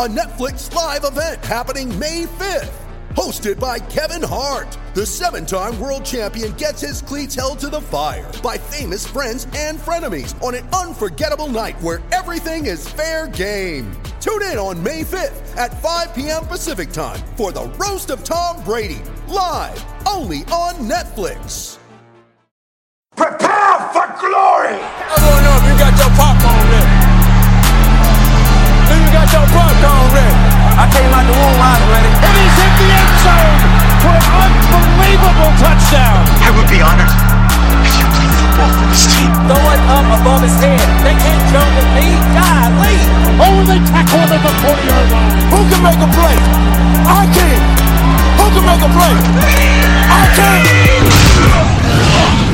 a Netflix live event happening May 5th. Hosted by Kevin Hart, the seven time world champion gets his cleats held to the fire by famous friends and frenemies on an unforgettable night where everything is fair game. Tune in on May 5th at 5 p.m. Pacific time for the Roast of Tom Brady, live only on Netflix. Prepare for glory! I wanna know if you got your popcorn ready. Do you got your popcorn ready? I came out the womb, I was ready. And he's hit the end zone for an unbelievable touchdown. I would be honored if you played football for this team. Throw it up above his head. They can't jump with me. Golly. Oh, they tackle him at the 40 yard line. Who can make a play? I can. Who can make a play? I can.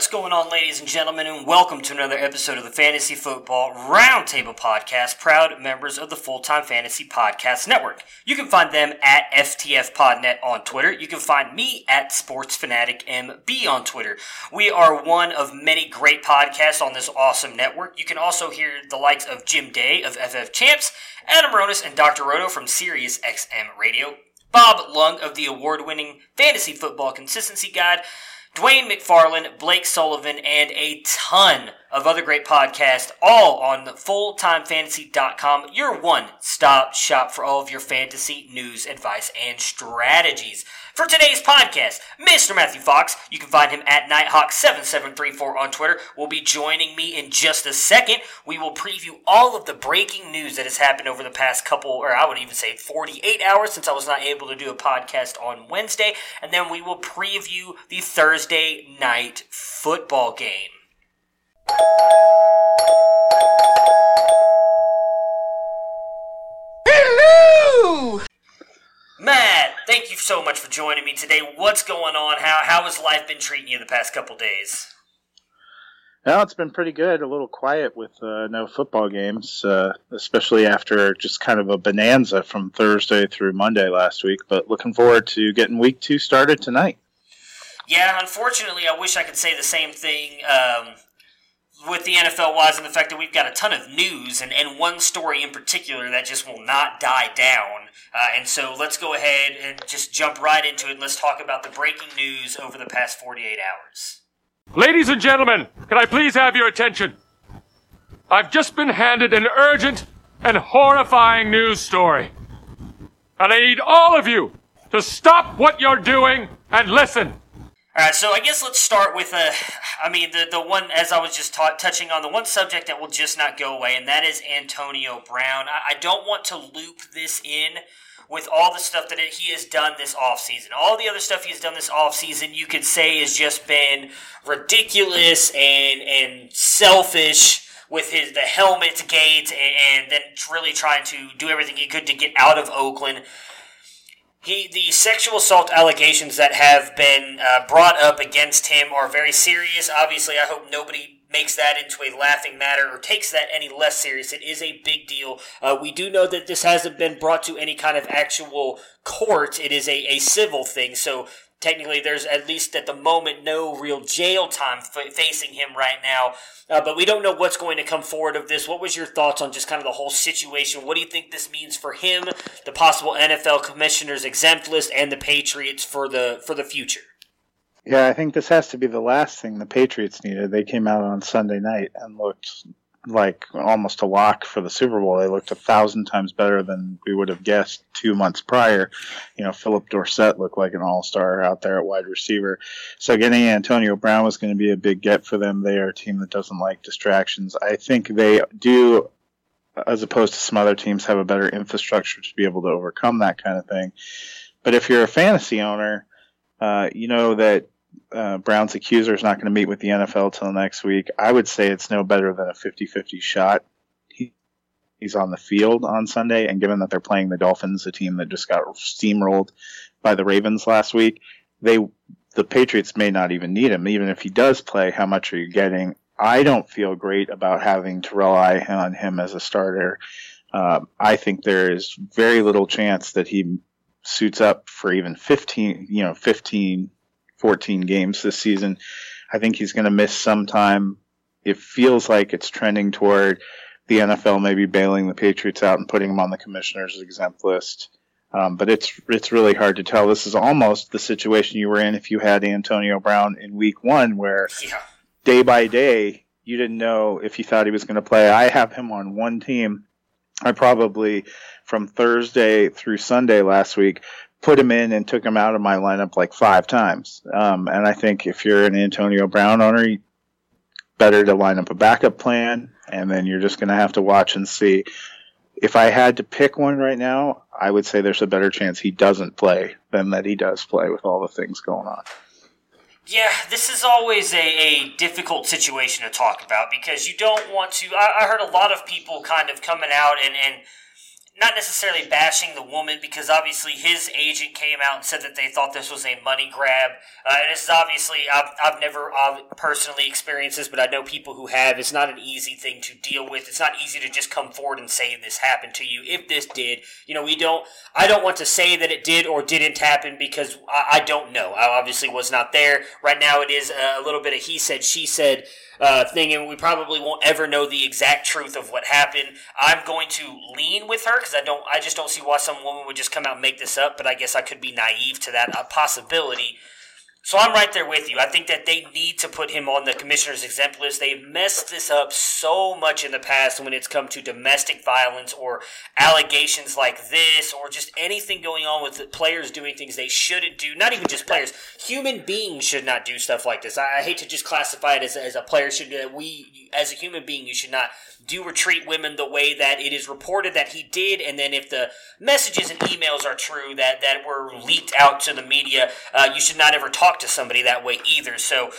What's going on, ladies and gentlemen, and welcome to another episode of the Fantasy Football Roundtable Podcast, proud members of the Full Time Fantasy Podcast Network. You can find them at FTFPodNet on Twitter. You can find me at SportsFanaticMB on Twitter. We are one of many great podcasts on this awesome network. You can also hear the likes of Jim Day of FF Champs, Adam Ronis, and Dr. Roto from Sirius XM Radio, Bob Lung of the award winning Fantasy Football Consistency Guide. Dwain McFarland, Blake Sullivan, and a ton of other great podcasts, all on fulltimefantasy.com, your one stop shop for all of your fantasy news, advice, and strategies. For today's podcast, Mr. Matthew Fox, you can find him at Nighthawk7734 on Twitter, will be joining me in just a second. We will preview all of the breaking news that has happened over the past couple, or I would even say 48 hours since I was not able to do a podcast on Wednesday, and then we will preview the Thursday night football game. Hello! Matt, thank you so much for joining me today. What's going on? How how has life been treating you the past couple days? Well, it's been pretty good. A little quiet with uh, no football games, uh, especially after just kind of a bonanza from Thursday through Monday last week. But looking forward to getting week two started tonight. Yeah, unfortunately, I wish I could say the same thing um, with the NFL wise and the fact that we've got a ton of news and, and one story in particular that just will not die down. Uh, and so let's go ahead and just jump right into it. Let's talk about the breaking news over the past 48 hours. Ladies and gentlemen, can I please have your attention? I've just been handed an urgent and horrifying news story. And I need all of you to stop what you're doing and listen. All right, so I guess let's start with uh, I mean, the the one as I was just touching on the one subject that will just not go away, and that is Antonio Brown. I, I don't want to loop this in with all the stuff that he has done this offseason. All the other stuff he's done this offseason, you could say has just been ridiculous and and selfish with his the helmet gate and, and then really trying to do everything he could to get out of Oakland. He, the sexual assault allegations that have been uh, brought up against him are very serious. Obviously, I hope nobody makes that into a laughing matter or takes that any less serious. It is a big deal. Uh, we do know that this hasn't been brought to any kind of actual court. It is a, a civil thing. So technically, there's at least at the moment no real jail time f- facing him right now. Uh, but we don't know what's going to come forward of this. What was your thoughts on just kind of the whole situation? What do you think this means for him, the possible NFL commissioners exempt list, and the Patriots for the for the future? Yeah, I think this has to be the last thing the Patriots needed. They came out on Sunday night and looked like almost a lock for the Super Bowl. They looked a thousand times better than we would have guessed two months prior. You know, Philip Dorsett looked like an all star out there at wide receiver. So getting Antonio Brown was going to be a big get for them. They are a team that doesn't like distractions. I think they do, as opposed to some other teams, have a better infrastructure to be able to overcome that kind of thing. But if you're a fantasy owner, Uh, you know that uh, Brown's accuser is not going to meet with the NFL till next week. I would say it's no better than a 50-50 shot. He, he's on the field on Sunday, and given that they're playing the Dolphins, a team that just got steamrolled by the Ravens last week, they the Patriots may not even need him. Even if he does play, how much are you getting? I don't feel great about having to rely on him as a starter. Uh, I think there is very little chance that he suits up for even 15, you know, 15, 14 games this season. I think he's going to miss some time. It feels like it's trending toward the NFL maybe bailing the Patriots out and putting him on the commissioner's exempt list. Um, but it's it's really hard to tell. This is almost the situation you were in if you had Antonio Brown in Week One, where yeah. day by day you didn't know if you thought he was going to play. I have him on one team. I probably from Thursday through Sunday last week put him in and took him out of my lineup like five times. Um, and I think if you're an Antonio Brown owner, better to line up a backup plan, and then you're just going to have to watch and see. If I had to pick one right now, I would say there's a better chance he doesn't play than that he does play with all the things going on. Yeah, this is always a, a difficult situation to talk about because you don't want to. I, I heard a lot of people kind of coming out and, and not necessarily bashing the woman because obviously his agent came out and said that they thought this was a money grab. Uh, and this is obviously, I've, I've never personally experienced this, but I know people who have. It's not an easy thing to deal with. It's not easy to just come forward and say this happened to you. If this did, you know, we don't, I don't want to say that it did or didn't happen because I, I don't know. I obviously was not there. Right now it is a little bit of he said, she said uh, thing, and we probably won't ever know the exact truth of what happened. I'm going to lean with her because I don't, I just don't see why some woman would just come out and make this up. But I guess I could be naive to that uh, possibility. So I'm right there with you. I think that they need to put him on the commissioner's exempt list. They've messed this up so much in the past when it's come to domestic violence or allegations like this or just anything going on with players doing things they shouldn't do. Not even just players. Human beings should not do stuff like this. I, hate to just classify it as, as a player should do that. We, as a human being, you should not do or treat women the way that it is reported that he did. And then if the messages and emails are true that, that were leaked out to the media, uh, you should not ever talk to somebody that way either. So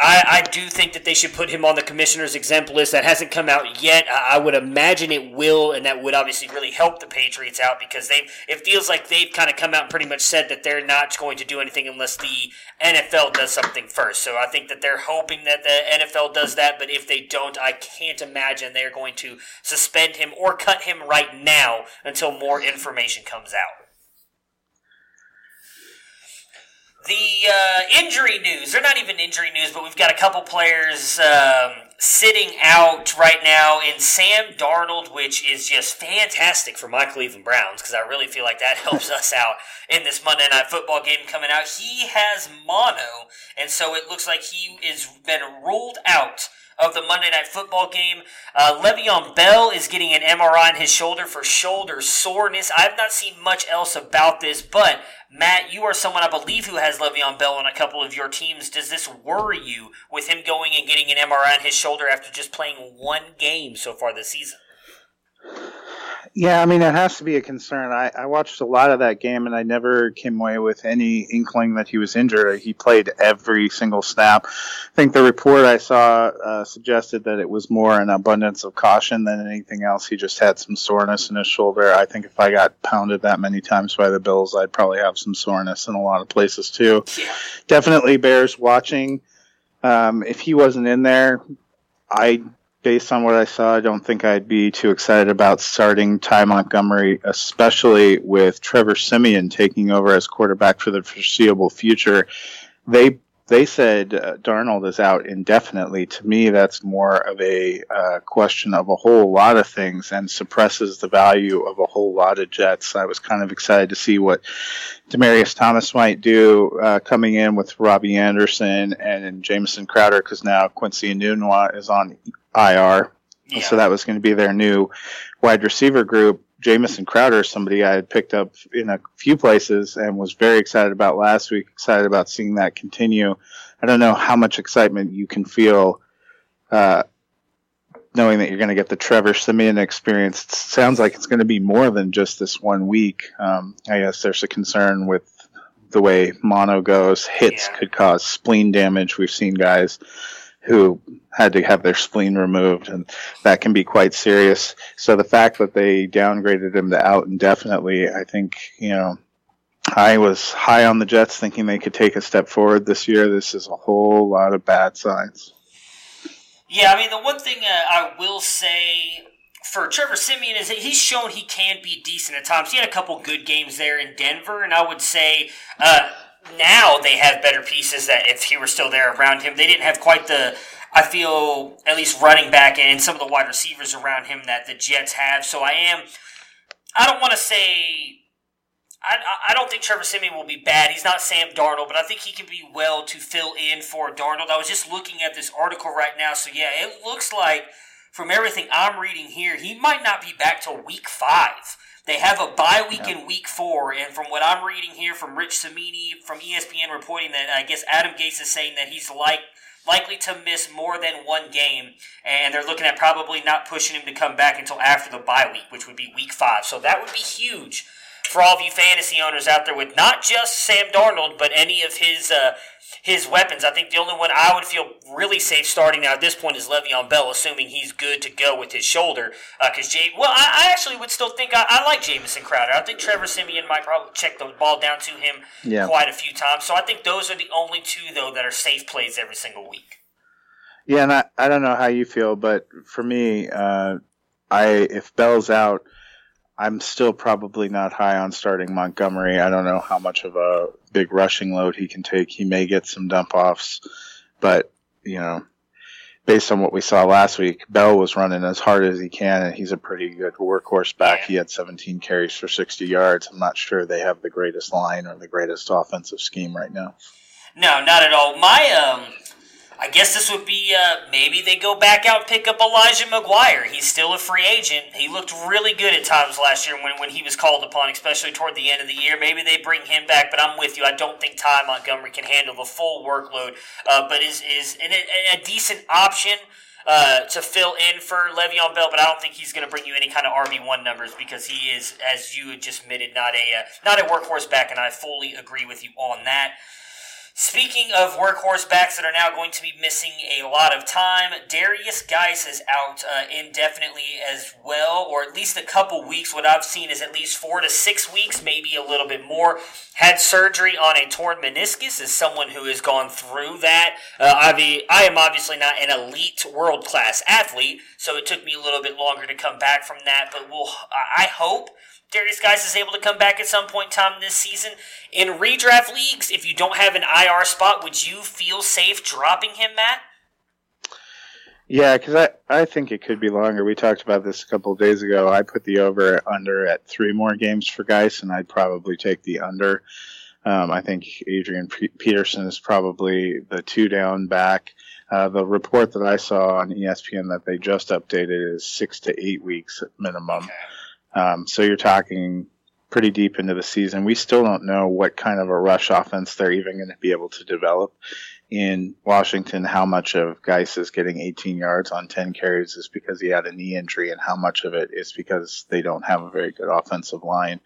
I, I, do think that they should put him on the commissioner's exempt list. That hasn't come out yet. I, I, would imagine it will, and that would obviously really help the Patriots out because they it feels like they've kind of come out and pretty much said that they're not going to do anything unless the NFL does something first. So I think that they're hoping that the NFL does that, but if they don't, I can't imagine they're going to suspend him or cut him right now until more information comes out. The uh, injury news, they're not even injury news, but we've got a couple players um, sitting out right now in Sam Darnold, which is just fantastic for my Cleveland Browns because I really feel like that helps us out in this Monday Night Football game coming out. He has mono, and so it looks like he is been ruled out of the Monday Night Football game. Uh, Le'Veon Bell is getting an MRI on his shoulder for shoulder soreness. I've not seen much else about this, but Matt, you are someone I believe who has Le'Veon Bell on a couple of your teams. Does this worry you with him going and getting an MRI on his shoulder after just playing one game so far this season? Yeah, I mean, it has to be a concern. I, I watched a lot of that game and I never came away with any inkling that he was injured. He played every single snap. I think the report I saw uh, suggested that it was more an abundance of caution than anything else. He just had some soreness in his shoulder. I think if I got pounded that many times by the Bills, I'd probably have some soreness in a lot of places too. Yeah. Definitely bears watching. Um, if he wasn't in there, I based on what I saw, I don't think I'd be too excited about starting Ty Montgomery, especially with Trevor Siemian taking over as quarterback for the foreseeable future. They they said uh, Darnold is out indefinitely. To me, that's more of a uh, question of a whole lot of things and suppresses the value of a whole lot of Jets. I was kind of excited to see what Demaryius Thomas might do uh, coming in with Robbie Anderson and Jamison Crowder because now Quincy Enunwa is on IR. Yeah. So that was going to be their new wide receiver group. Jamison Crowder, somebody I had picked up in a few places and was very excited about last week, excited about seeing that continue. I don't know how much excitement you can feel uh, knowing that you're going to get the Trevor Siemian experience. It sounds like it's going to be more than just this one week. Um, I guess there's a concern with the way mono goes, hits yeah. could cause spleen damage. We've seen guys who had to have their spleen removed, and that can be quite serious. So the fact that they downgraded him to out indefinitely, I think, you know, I was high on the Jets thinking they could take a step forward this year. This is a whole lot of bad signs. Yeah, I mean, the one thing uh, I will say for Trevor Siemian is that he's shown he can be decent at times. He had a couple good games there in Denver, and I would say uh, now they have better pieces that if he were still there around him, they didn't have quite the. I feel at least running back and some of the wide receivers around him that the Jets have. So I am. I don't want to say I, I don't think Trevor Siemian will be bad. He's not Sam Darnold, but I think he can be well to fill in for Darnold. I was just looking at this article right now, so yeah, it looks like from everything I'm reading here, he might not be back till week five. They have a bye week yeah. in week four, and from what I'm reading here from Rich Cimini from ESPN reporting that I guess Adam Gase is saying that he's like likely to miss more than one game, and they're looking at probably not pushing him to come back until after the bye week, which would be week five. So that would be huge for all of you fantasy owners out there with not just Sam Darnold, but any of his uh, his weapons. I think the only one I would feel really safe starting now at this point is Le'Veon Bell, assuming he's good to go with his shoulder. Because uh, Jay, well, I, I, actually would still think I, I, like Jamison Crowder. I think Trevor Siemian might probably check the ball down to him yeah. quite a few times. So I think those are the only two though that are safe plays every single week. Yeah, and I, I don't know how you feel, but for me, uh, I if Bell's out. I'm still probably not high on starting Montgomery. I don't know how much of a big rushing load he can take. He may get some dump offs, but you know, based on what we saw last week, Bell was running as hard as he can, and he's a pretty good workhorse back. He had 17 carries for 60 yards. I'm not sure they have the greatest line or the greatest offensive scheme right now. No, not at all. My um, I guess this would be uh, maybe they go back out and pick up Elijah McGuire. He's still a free agent. He looked really good at times last year when, when he was called upon, especially toward the end of the year. Maybe they bring him back, but I'm with you. I don't think Ty Montgomery can handle the full workload, uh, but is is an, a, decent option. Uh, to fill in for Le'Veon Bell, but I don't think he's going to bring you any kind of RB one numbers because he is, as you just admitted, not a uh, not a workhorse back, and I fully agree with you on that. Speaking of workhorse backs that are now going to be missing a lot of time, Derrius Guice is out uh, indefinitely as well, or at least a couple weeks. What I've seen is at least four to six weeks, maybe a little bit more. Had surgery on a torn meniscus as someone who has gone through that. Uh, I, I am obviously not an elite world class athlete, so it took me a little bit longer to come back from that, but we'll, I hope Derrius Guice is able to come back at some point in time this season. In redraft leagues, if you don't have an IR spot, would you feel safe dropping him, Matt? Yeah, because I, I think it could be longer. We talked about this a couple of days ago. I put the over under at three more games for Guice, and I'd probably take the under. Um, I think Adrian P- Peterson is probably the two down back. Uh, the report that I saw on ESPN that they just updated is six to eight weeks at minimum. Okay. Um, so you're talking pretty deep into the season. We still don't know what kind of a rush offense they're even going to be able to develop in Washington. How much of Guice is getting 18 yards on 10 carries is because he had a knee injury, and how much of it is because they don't have a very good offensive line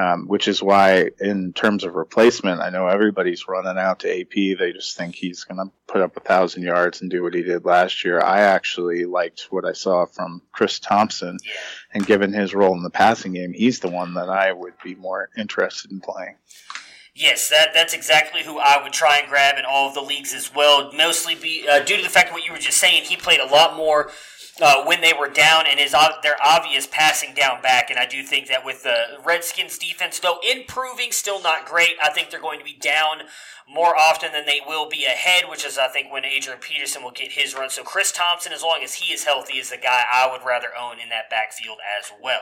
um, which is why, in terms of replacement, I know everybody's running out to AP. They just think he's going to put up a thousand yards and do what he did last year. I actually liked what I saw from Chris Thompson, and given his role in the passing game, he's the one that I would be more interested in playing. Yes, that that's exactly who I would try and grab in all of the leagues as well. Mostly be uh, due to the fact of what you were just saying, he played a lot more uh, when they were down and is their obvious passing down back. And I do think that with the Redskins defense, though improving, still not great. I think they're going to be down more often than they will be ahead, which is I think when Adrian Peterson will get his run. So Chris Thompson, as long as he is healthy, is the guy I would rather own in that backfield as well.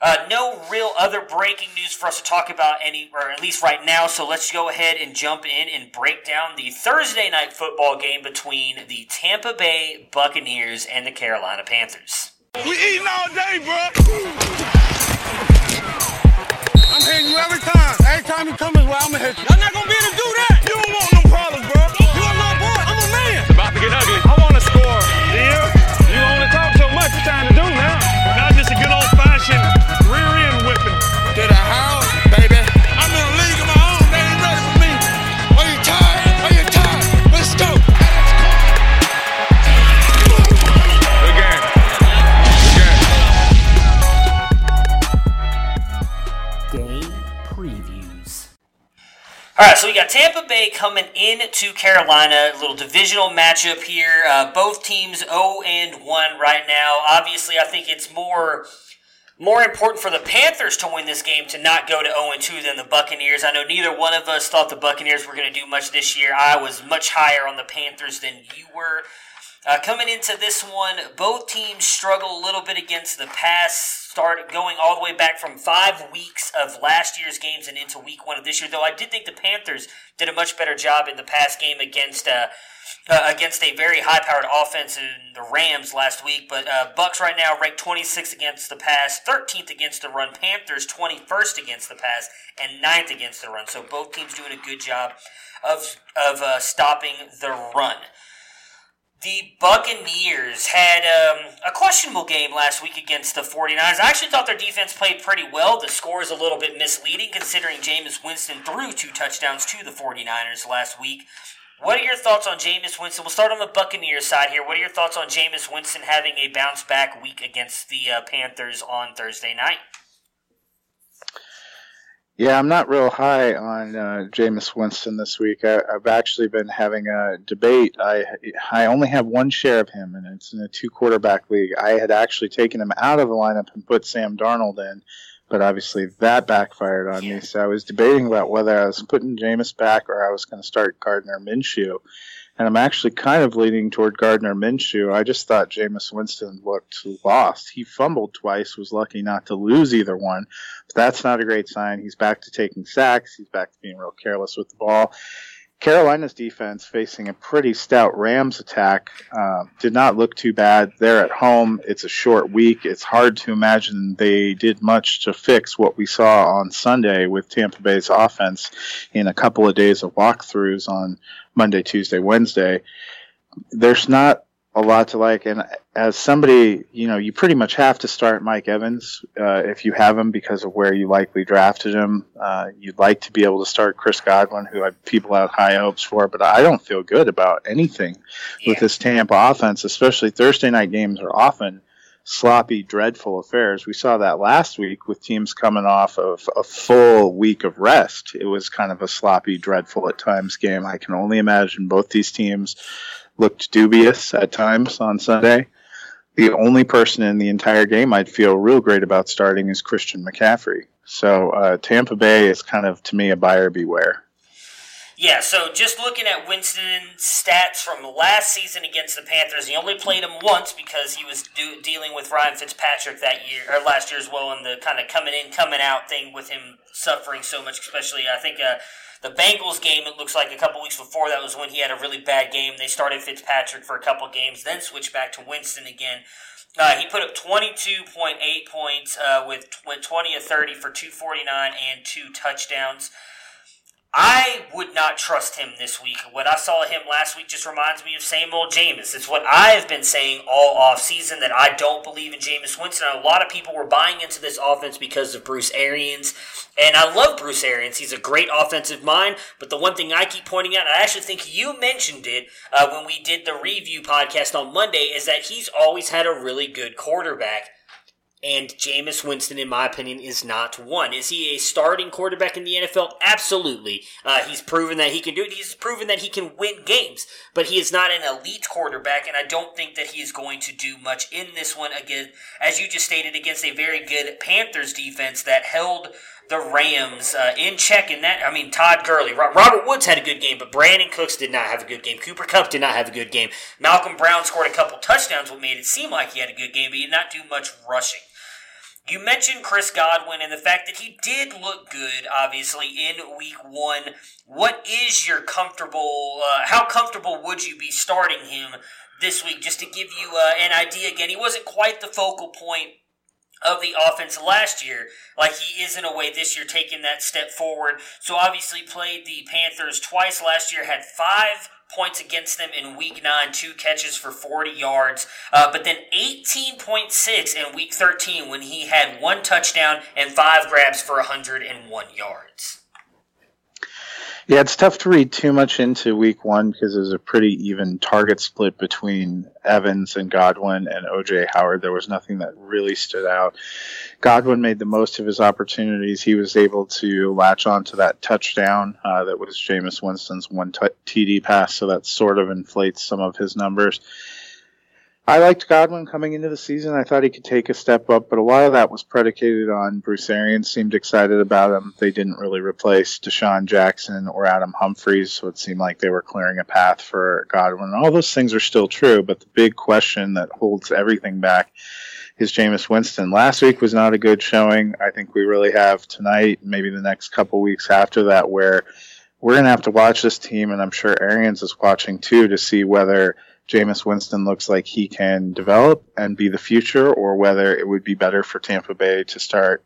Uh, no real other breaking news for us to talk about any, or at least right now. So let's go ahead and jump in and break down the Thursday night football game between the Tampa Bay Buccaneers and the Carolina Panthers. We eating all day, bro. I'm hitting you every time. Every time you come as well, I'm gonna hit you. Y'all not gonna be able to do that. You don't want no All right, so we got Tampa Bay coming in to Carolina, a little divisional matchup here. Uh, both teams 0 and 1 right now. Obviously, I think it's more more important for the Panthers to win this game to not go to 0 and 2 than the Buccaneers. I know neither one of us thought the Buccaneers were going to do much this year. I was much higher on the Panthers than you were. Uh, coming into this one, both teams struggle a little bit against the pass start going all the way back from five weeks of last year's games and into week one of this year. Though I did think the Panthers did a much better job in the past game against uh, uh, against a very high-powered offense in the Rams last week. But uh, Bucks right now ranked 26th against the pass, 13th against the run. Panthers 21st against the pass and 9th against the run. So both teams doing a good job of of uh, stopping the run. The Buccaneers had um, a questionable game last week against the 49ers. I actually thought their defense played pretty well. The score is a little bit misleading considering Jameis Winston threw two touchdowns to the 49ers last week. What are your thoughts on Jameis Winston? We'll start on the Buccaneers side here. What are your thoughts on Jameis Winston having a bounce back week against the uh, Panthers on Thursday night? Yeah, I'm not real high on uh, Jameis Winston this week. I, have actually been having a debate. I I only have one share of him, and it's in a two quarterback league. I had actually taken him out of the lineup and put Sam Darnold in, but obviously that backfired on me. So I was debating about whether I was putting Jameis back or I was going to start Gardner Minshew and I'm actually kind of leaning toward Gardner Minshew. I just thought Jameis Winston looked lost. He fumbled twice, was lucky not to lose either one. But that's not a great sign. He's back to taking sacks. He's back to being real careless with the ball. Carolina's defense facing a pretty stout Rams attack uh, did not look too bad. They're at home. It's a short week. It's hard to imagine they did much to fix what we saw on Sunday with Tampa Bay's offense in a couple of days of walkthroughs on Monday, Tuesday, Wednesday. There's not a lot to like. And as somebody, you know, you pretty much have to start Mike Evans uh, if you have him because of where you likely drafted him. Uh, you'd like to be able to start Chris Godwin, who I, people have high hopes for, but I don't feel good about anything yeah. with this Tampa offense, especially Thursday night games are often sloppy, dreadful affairs. We saw that last week with teams coming off of a full week of rest. It was kind of a sloppy, dreadful at times game. I can only imagine both these teams looked dubious at times on Sunday. The only person in the entire game I'd feel real great about starting is Christian McCaffrey. So uh, Tampa Bay is kind of, to me, a buyer beware. Yeah, so just looking at Winston's stats from last season against the Panthers, he only played him once because he was do- dealing with Ryan Fitzpatrick that year or last year as well, and the kind of coming in, coming out thing with him suffering so much. Especially, I think uh, the Bengals game. It looks like a couple weeks before that was when he had a really bad game. They started Fitzpatrick for a couple games, then switched back to Winston again. Uh, he put up 22.8 points uh, with, with 20 of 30 for 249 and two touchdowns. I would not trust him this week. What I saw him last week just reminds me of same old Jameis. It's what I have been saying all off season that I don't believe in Jameis Winston. A lot of people were buying into this offense because of Bruce Arians, and I love Bruce Arians. He's a great offensive mind. But the one thing I keep pointing out, I actually think you mentioned it uh, when we did the review podcast on Monday, is that he's always had a really good quarterback. And Jameis Winston, in my opinion, is not one. Is he a starting quarterback in the NFL? Absolutely. Uh, he's proven that he can do it. He's proven that he can win games, but he is not an elite quarterback, and I don't think that he is going to do much in this one again, as you just stated, against a very good Panthers defense that held the Rams uh, in check in that. I mean, Todd Gurley, Robert Woods had a good game, but Brandin Cooks did not have a good game. Cooper Kupp did not have a good game. Malcolm Brown scored a couple touchdowns, what made it seem like he had a good game, but he did not do much rushing. You mentioned Chris Godwin and the fact that he did look good, obviously, in week one. What is your comfortable, uh, how comfortable would you be starting him this week? Just to give you uh, an idea again, he wasn't quite the focal point of the offense last year, like he is in a way this year, taking that step forward. So obviously played the Panthers twice last year, had five points against them in week 9, two catches for 40 yards. Uh, but then 18.6 in week 13 when he had one touchdown and five grabs for 101 yards. Yeah, it's tough to read too much into week one because there's a pretty even target split between Evans and Godwin and OJ Howard. There was nothing that really stood out. Godwin made the most of his opportunities. He was able to latch on to that touchdown uh, that was Jameis Winston's one t- TD pass, so that sort of inflates some of his numbers. I liked Godwin coming into the season. I thought he could take a step up, but a lot of that was predicated on Bruce Arians seemed excited about him. They didn't really replace DeSean Jackson or Adam Humphries, so it seemed like they were clearing a path for Godwin. All those things are still true, but the big question that holds everything back is Jameis Winston. Last week was not a good showing. I think we really have tonight, maybe the next couple weeks after that, where we're going to have to watch this team, and I'm sure Arians is watching too, to see whether – Jameis Winston looks like he can develop and be the future, or whether it would be better for Tampa Bay to start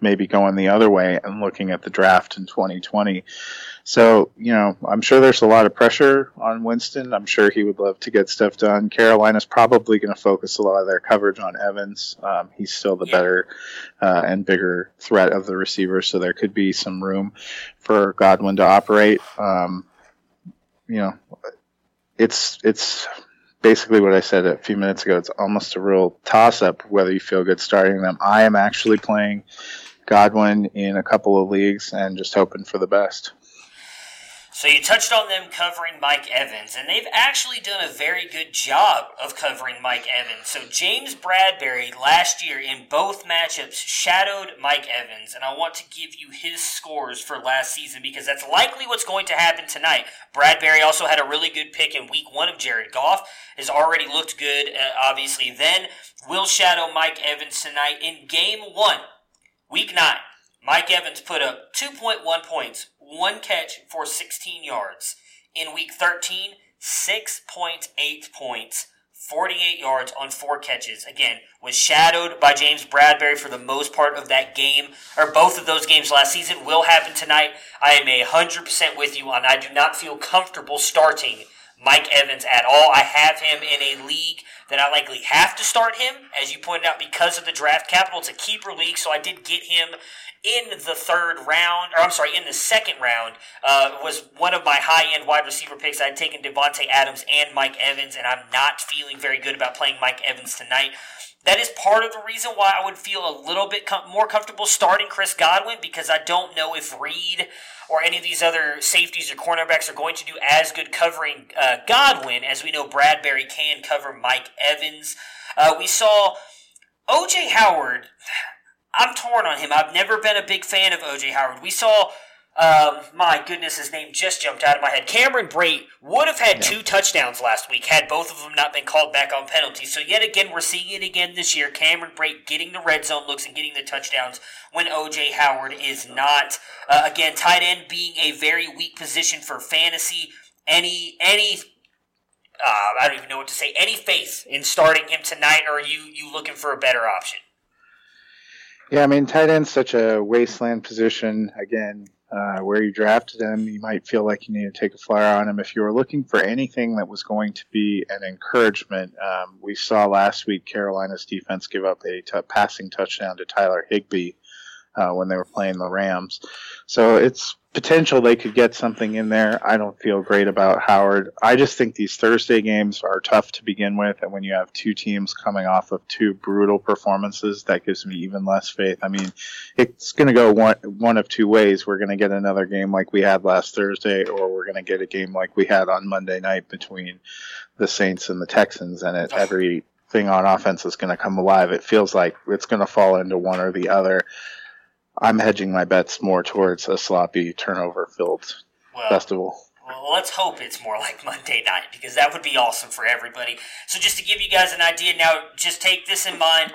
maybe going the other way and looking at the draft in 2020. So, you know, I'm sure there's a lot of pressure on Winston. I'm sure he would love to get stuff done. Carolina's probably going to focus a lot of their coverage on Evans. Um, he's still the better uh, and bigger threat of the receiver, so there could be some room for Godwin to operate. Um, you know, it's it's basically what I said a few minutes ago. It's almost a real toss up whether you feel good starting them. I am actually playing Godwin in a couple of leagues and just hoping for the best. So you touched on them covering Mike Evans, and they've actually done a very good job of covering Mike Evans. So James Bradberry last year in both matchups shadowed Mike Evans, and I want to give you his scores for last season because that's likely what's going to happen tonight. Bradberry also had a really good pick in week one of Jared Goff, has already looked good, uh, obviously. Then will shadow Mike Evans tonight in game one, week nine. Mike Evans put up 2.1 points, one catch for 16 yards. In week 13, 6.8 points, 48 yards on four catches. Again, was shadowed by James Bradberry for the most part of that game, or both of those games last season. Will happen tonight. I am a 100% with you on I do not feel comfortable starting Mike Evans at all. I have him in a league that I likely have to start him, as you pointed out, because of the draft capital. It's a keeper league, so I did get him in the third round, or I'm sorry, in the second round, uh, was one of my high end wide receiver picks. I had taken Davante Adams and Mike Evans, and I'm not feeling very good about playing Mike Evans tonight. That is part of the reason why I would feel a little bit com- more comfortable starting Chris Godwin because I don't know if Reid or any of these other safeties or cornerbacks are going to do as good covering uh, Godwin as we know Bradberry can cover Mike Evans. Uh, we saw OJ Howard I'm torn on him. I've never been a big fan of OJ Howard. We saw, um, my goodness, his name just jumped out of my head. Cameron Brate would have had yeah. two touchdowns last week had both of them not been called back on penalties. So yet again, we're seeing it again this year. Cameron Brate getting the red zone looks and getting the touchdowns when OJ Howard is not. Uh, again, tight end being a very weak position for fantasy. Any any uh, I don't even know what to say. Any faith in starting him tonight, or are you you looking for a better option? Yeah, I mean, tight end's such a wasteland position. Again, uh, where you drafted him, you might feel like you need to take a flyer on him. If you were looking for anything that was going to be an encouragement, um, we saw last week Carolina's defense give up a t- passing touchdown to Tyler Higbee uh, when they were playing the Rams. So it's potential they could get something in there. I don't feel great about Howard. I just think these Thursday games are tough to begin with, and when you have two teams coming off of two brutal performances, that gives me even less faith. I mean, it's going to go one one of two ways. We're going to get another game like we had last Thursday, or we're going to get a game like we had on Monday night between the Saints and the Texans, and it, every thing on offense is going to come alive. It feels like it's going to fall into one or the other. I'm hedging my bets more towards a sloppy turnover filled well, festival. Well, let's hope it's more like Monday night because that would be awesome for everybody. So, just to give you guys an idea now, just take this in mind.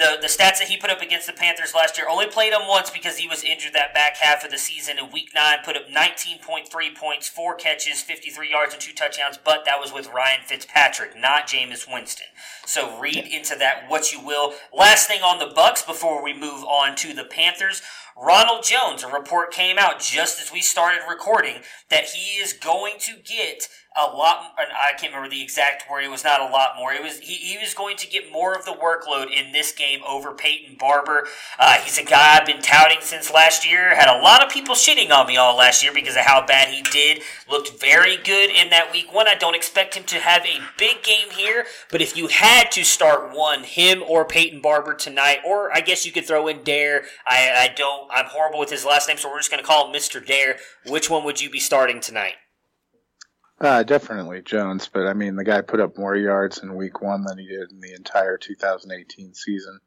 The, the stats that he put up against the Panthers last year only played him once because he was injured that back half of the season. In week nine, put up 19.3 points, four catches, 53 yards, and two touchdowns, but that was with Ryan Fitzpatrick, not Jameis Winston. So read into that what you will. Last thing on the Bucks before we move on to the Panthers. Ronald Jones, a report came out just as we started recording that he is going to get a lot. And I can't remember the exact word. It was not a lot more. It was he, he was going to get more of the workload in this game over Peyton Barber. Uh, he's a guy I've been touting since last year. Had a lot of people shitting on me all last year because of how bad he did. Looked very good in that week one. I don't expect him to have a big game here, but if you had to start one, him or Peyton Barber tonight, or I guess you could throw in Dare. I, I don't. I'm horrible with his last name, so we're just going to call him Mr. Dare. Which one would you be starting tonight? Uh, definitely Jones, but I mean, the guy put up more yards in week one than he did in the entire 2018 season.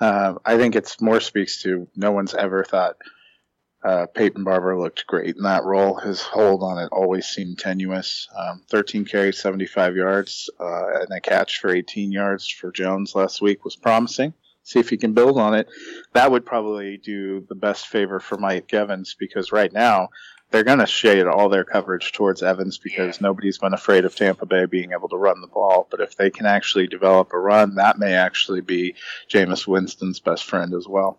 Uh, I think it's more speaks to no one's ever thought uh, Peyton Barber looked great in that role. His hold on it always seemed tenuous. Um, 13 carries, 75 yards, uh, and a catch for 18 yards for Jones last week was promising. See if he can build on it. That would probably do the best favor for Mike Evans because right now they're going to shade all their coverage towards Evans because nobody's been afraid of Tampa Bay being able to run the ball. But if they can actually develop a run, that may actually be Jameis Winston's best friend as well.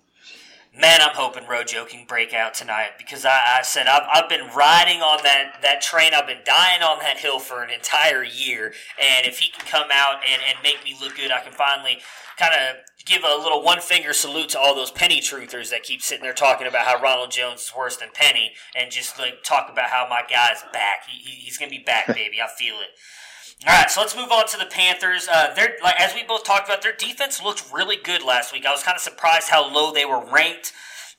Man, I'm hoping Rojo can break out tonight because I, I said I've, I've been riding on that, that train. I've been dying on that hill for an entire year. And if he can come out and, and make me look good, I can finally kind of give a little one finger salute to all those penny truthers that keep sitting there talking about how Ronald Jones is worse than Penny and just like talk about how my guy's back. He, he's going to be back, baby. I feel it. All right, so let's move on to the Panthers. Uh, they're like as we both talked about, their defense looked really good last week. I was kind of surprised how low they were ranked.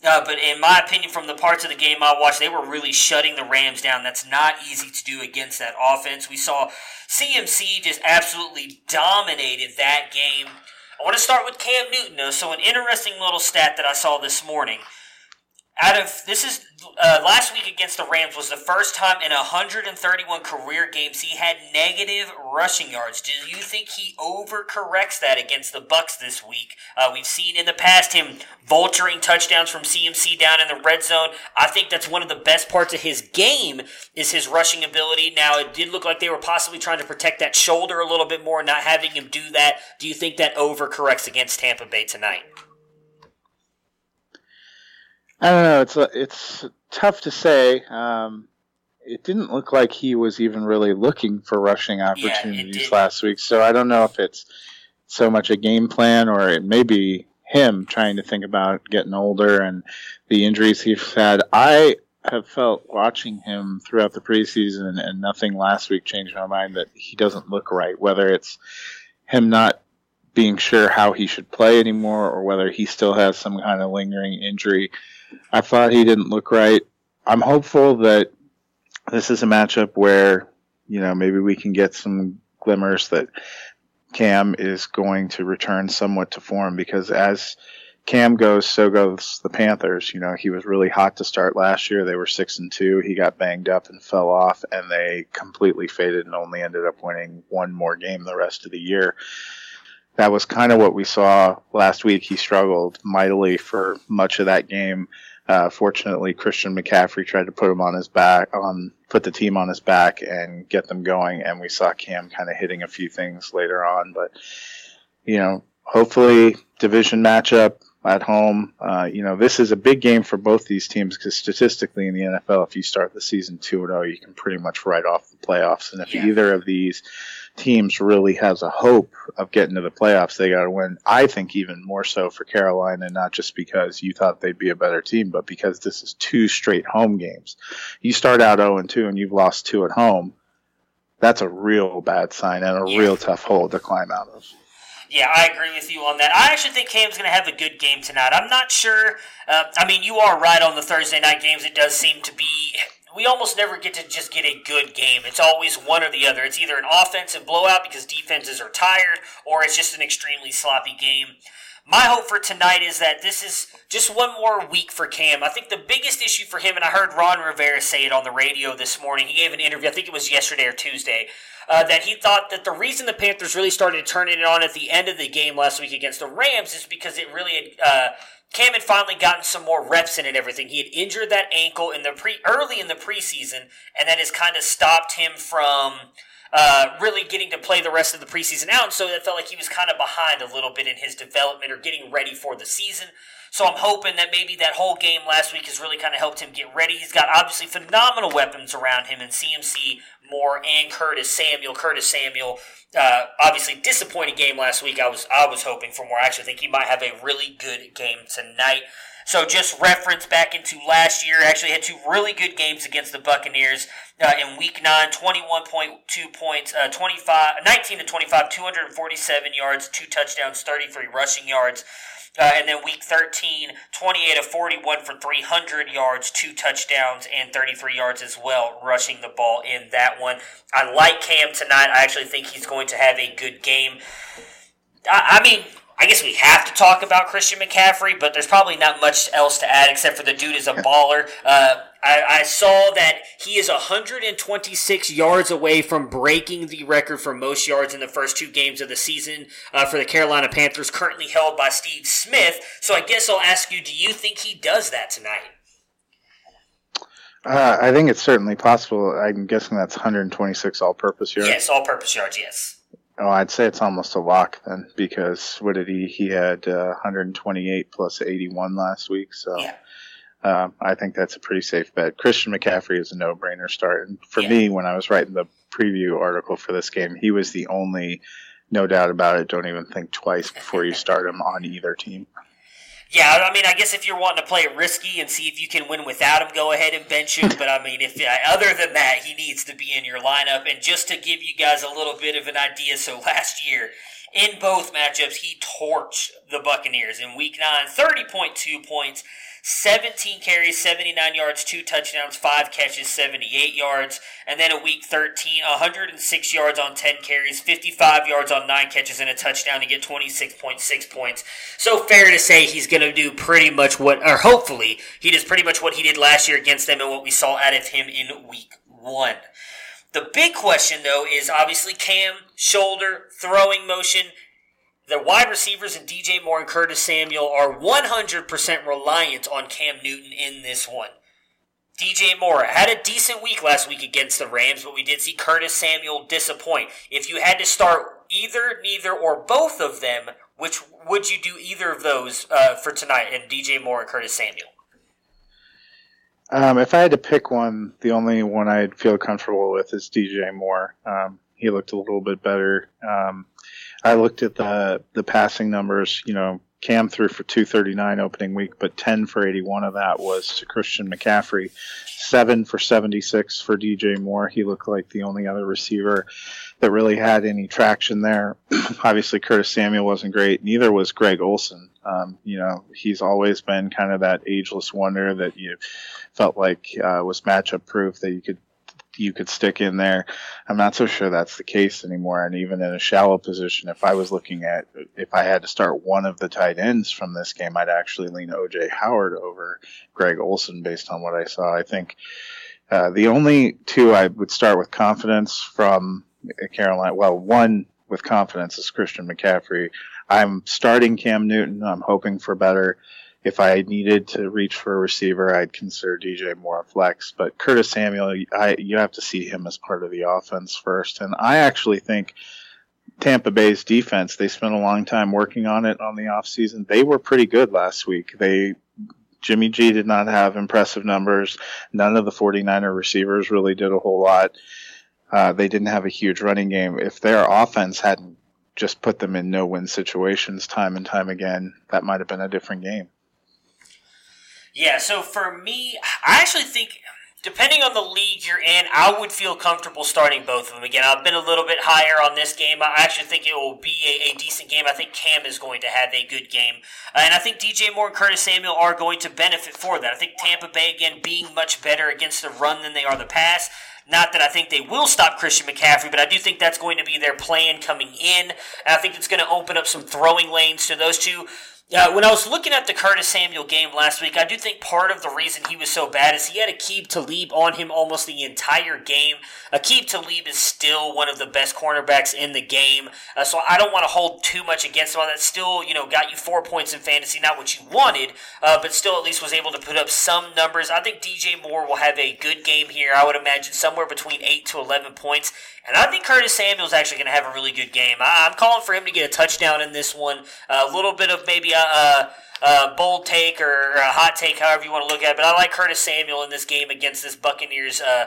Uh, but in my opinion, from the parts of the game I watched, they were really shutting the Rams down. That's not easy to do against that offense. We saw CMC just absolutely dominated that game. I want to start with Cam Newton, though. So, an interesting little stat that I saw this morning out of this is uh, last week against the Rams was the first time in 131 career games he had negative rushing yards. Do you think he overcorrects that against the Bucks this week? Uh, we've seen in the past him vulturing touchdowns from CMC down in the red zone. I think that's one of the best parts of his game is his rushing ability. Now it did look like they were possibly trying to protect that shoulder a little bit more, not having him do that. Do you think that overcorrects against Tampa Bay tonight? I don't know. It's it's tough to say. Um, it didn't look like he was even really looking for rushing opportunities yeah, last week. So I don't know if it's so much a game plan or it may be him trying to think about getting older and the injuries he's had. I have felt watching him throughout the preseason and nothing last week changed my mind that he doesn't look right. Whether it's him not being sure how he should play anymore or whether he still has some kind of lingering injury I thought he didn't look right. I'm hopeful that this is a matchup where, you know, maybe we can get some glimmers that Cam is going to return somewhat to form because as Cam goes, so goes the Panthers. You know, he was really hot to start last year. They were six and two. He got banged up and fell off, and they completely faded and only ended up winning one more game the rest of the year that was kind of what we saw last week. He struggled mightily for much of that game. Uh, fortunately, Christian McCaffrey tried to put him on his back, on put the team on his back and get them going. And we saw Cam kind of hitting a few things later on. But you know, hopefully, division matchup at home. Uh, you know, this is a big game for both these teams because statistically in the NFL, if you start the season two and zero, oh, you can pretty much write off the playoffs. And if yeah. either of these teams really has a hope of getting to the playoffs, they got to win. I think even more so for Carolina, not just because you thought they'd be a better team, but because this is two straight home games. You start out 0 and 2 and you've lost two at home. That's a real bad sign and a yeah. real tough hole to climb out of. Yeah, I agree with you on that. I actually think Cam's going to have a good game tonight. I'm not sure. Uh, I mean, you are right on the Thursday night games. It does seem to be we almost never get to just get a good game. It's always one or the other. It's either an offensive blowout because defenses are tired, or it's just an extremely sloppy game. My hope for tonight is that this is just one more week for Cam. I think the biggest issue for him, and I heard Ron Rivera say it on the radio this morning. He gave an interview, I think it was yesterday or Tuesday, uh, that he thought that the reason the Panthers really started turning it on at the end of the game last week against the Rams is because it really had. Uh, Cam had finally gotten some more reps in and everything. He had injured that ankle in the pre early in the preseason, and that has kind of stopped him from uh, really getting to play the rest of the preseason out. And so it felt like he was kind of behind a little bit in his development or getting ready for the season. So I'm hoping that maybe that whole game last week has really kind of helped him get ready. He's got obviously phenomenal weapons around him in CMC Moore and Curtis Samuel. Curtis Samuel, uh, obviously disappointing game last week. I was I was hoping for more. I actually think he might have a really good game tonight. So just reference back into last year, actually had two really good games against the Buccaneers uh, in Week Nine, 21.2 points, uh, 25, 19 to 25, 247 yards, two touchdowns, 33 rushing yards. Uh, and then week 13, 28 of 41 for 300 yards, two touchdowns, and 33 yards as well, rushing the ball in that one. I like Cam tonight. I actually think he's going to have a good game. I, I mean, I guess we have to talk about Christian McCaffrey, but there's probably not much else to add except for the dude is a baller. Uh, I, I, saw that he is 126 yards away from breaking the record for most yards in the first two games of the season uh, for the Carolina Panthers, currently held by Steve Smith. So I guess I'll ask you: Do you think he does that tonight? Uh, I think it's certainly possible. I'm guessing that's 126 all-purpose yards. Yes, all-purpose yards. Yes. Oh, I'd say it's almost a lock then, because what did he? He had uh, 128 plus 81 last week, so yeah. um, I think that's a pretty safe bet. Christian McCaffrey is a no-brainer start, and for yeah. me, when I was writing the preview article for this game, he was the only, no doubt about it. Don't even think twice before you start him on either team. Yeah, I mean, I guess if you're wanting to play it risky and see if you can win without him, go ahead and bench him. but I mean, if other than that, he needs to be in your lineup. And just to give you guys a little bit of an idea, so last year in both matchups, he torched the Buccaneers in Week Nine, thirty point two points. 17 carries, 79 yards, two touchdowns, five catches, 78 yards. And then a week 13, 106 yards on 10 carries, 55 yards on nine catches, and a touchdown to get 26.6 points. So fair to say he's going to do pretty much what, or hopefully, he does pretty much what he did last year against them and what we saw out of him in week one. The big question, though, is obviously Cam, shoulder, throwing motion. The wide receivers and DJ Moore and Curtis Samuel are 100% reliant on Cam Newton in this one. DJ Moore had a decent week last week against the Rams, but we did see Curtis Samuel disappoint. If you had to start either, neither, or both of them, which would you do either of those uh, for tonight? And DJ Moore and Curtis Samuel. Um, if I had to pick one, the only one I'd feel comfortable with is DJ Moore. Um, he looked a little bit better. Um, I looked at the the passing numbers. You know, Cam threw for 239 opening week, but 10 for 81 of that was to Christian McCaffrey. Seven for 76 for DJ Moore. He looked like the only other receiver that really had any traction there. Obviously, Curtis Samuel wasn't great. Neither was Greg Olsen. Um, you know, he's always been kind of that ageless wonder that you felt like uh, was matchup proof that you could you could stick in there. I'm not so sure that's the case anymore. And even in a shallow position, if I was looking at if I had to start one of the tight ends from this game, I'd actually lean OJ Howard over Greg Olsen based on what I saw. I think uh, the only two I would start with confidence from Carolina. Well, one with confidence is Christian McCaffrey. I'm starting Cam Newton. I'm hoping for better if I needed to reach for a receiver, I'd consider DJ Moore a flex. But Curtis Samuel, I, you have to see him as part of the offense first. And I actually think Tampa Bay's defense, they spent a long time working on it on the offseason. They were pretty good last week. They Jimmy G did not have impressive numbers. None of the 49er receivers really did a whole lot. Uh, they didn't have a huge running game. If their offense hadn't just put them in no win situations time and time again, that might have been a different game. Yeah, so for me, I actually think depending on the league you're in, I would feel comfortable starting both of them. Again, I've been a little bit higher on this game. I actually think it will be a, a decent game. I think Cam is going to have a good game. And I think DJ Moore and Curtis Samuel are going to benefit for that. I think Tampa Bay, again, being much better against the run than they are the pass. Not that I think they will stop Christian McCaffrey, but I do think that's going to be their plan coming in. And I think it's going to open up some throwing lanes to those two Uh, when I was looking at the Curtis Samuel game last week, I do think part of the reason he was so bad is he had Aqib Talib on him almost the entire game. Aqib Talib is still one of the best cornerbacks in the game, uh, so I don't want to hold too much against him. That still, you know, got you four points in fantasy, not what you wanted, uh, but still at least was able to put up some numbers. I think DJ Moore will have a good game here. I would imagine somewhere between eight to eleven points. And I think Curtis Samuel is actually going to have a really good game. I, am calling for him to get a touchdown in this one. a little bit of maybe a, a, bold take or, a hot take, however you want to look at it. But I like Curtis Samuel in this game against this Buccaneers uh,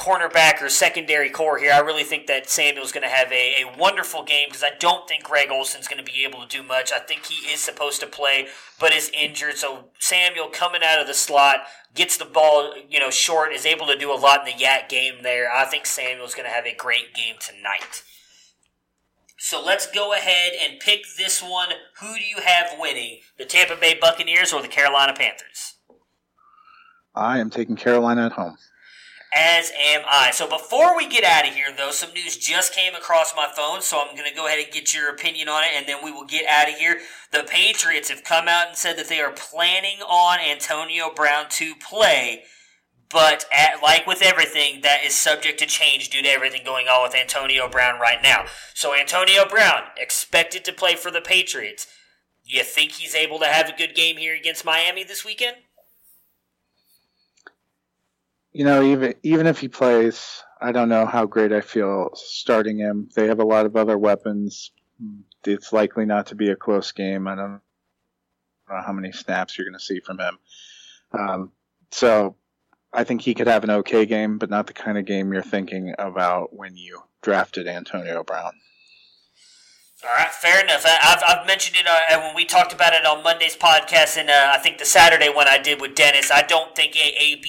cornerback or secondary core here. I really think that Samuel's going to have a, a wonderful game because I don't think Greg Olsen's going to be able to do much. I think he is supposed to play, but is injured. So Samuel coming out of the slot gets the ball, you know, short, is able to do a lot in the YAC game there. I think Samuel's going to have a great game tonight. So let's go ahead and pick this one. Who do you have winning? The Tampa Bay Buccaneers or the Carolina Panthers? I am taking Carolina at home as am I. So before we get out of here, though, some news just came across my phone, so I'm going to go ahead and get your opinion on it, and then we will get out of here. The Patriots have come out and said that they are planning on Antonio Brown to play, but at, like with everything, that is subject to change due to everything going on with Antonio Brown right now. So Antonio Brown expected to play for the Patriots. You think he's able to have a good game here against Miami this weekend? you know, even even if he plays, I don't know how great I feel starting him. They have a lot of other weapons. It's likely not to be a close game. I don't know how many snaps you're going to see from him. Um, so I think he could have an okay game, but not the kind of game you're thinking about when you drafted Antonio Brown. All right, fair enough. I, have I've mentioned it uh, when we talked about it on Monday's podcast, and uh, I think the Saturday one I did with Dennis. I don't think AB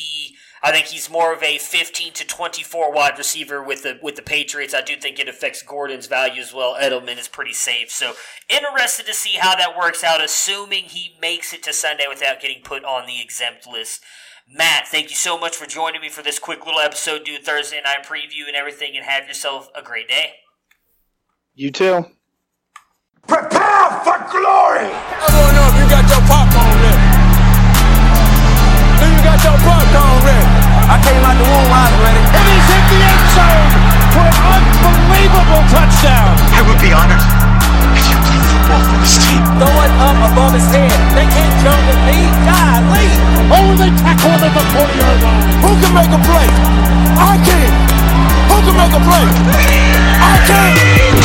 I think he's more of a 15 to 24 wide receiver with the with the Patriots. I do think it affects Gordon's value as well. Edelman is pretty safe. So interested to see how that works out, assuming he makes it to Sunday without getting put on the exempt list. Matt, thank you so much for joining me for this quick little episode, do Thursday night preview and everything, and have yourself a great day. You too. Prepare for glory! I don't know if you got your popcorn ready. Do you got your popcorn ready? I came out the womb, I was ready. And he's hit the end zone for an unbelievable touchdown. I would be honored if you played football for this team. Throw it up above his head. They can't jump with me. Oh, they tackle at the 40 yard line. Who can make a play? I can. Who can make a play? I can.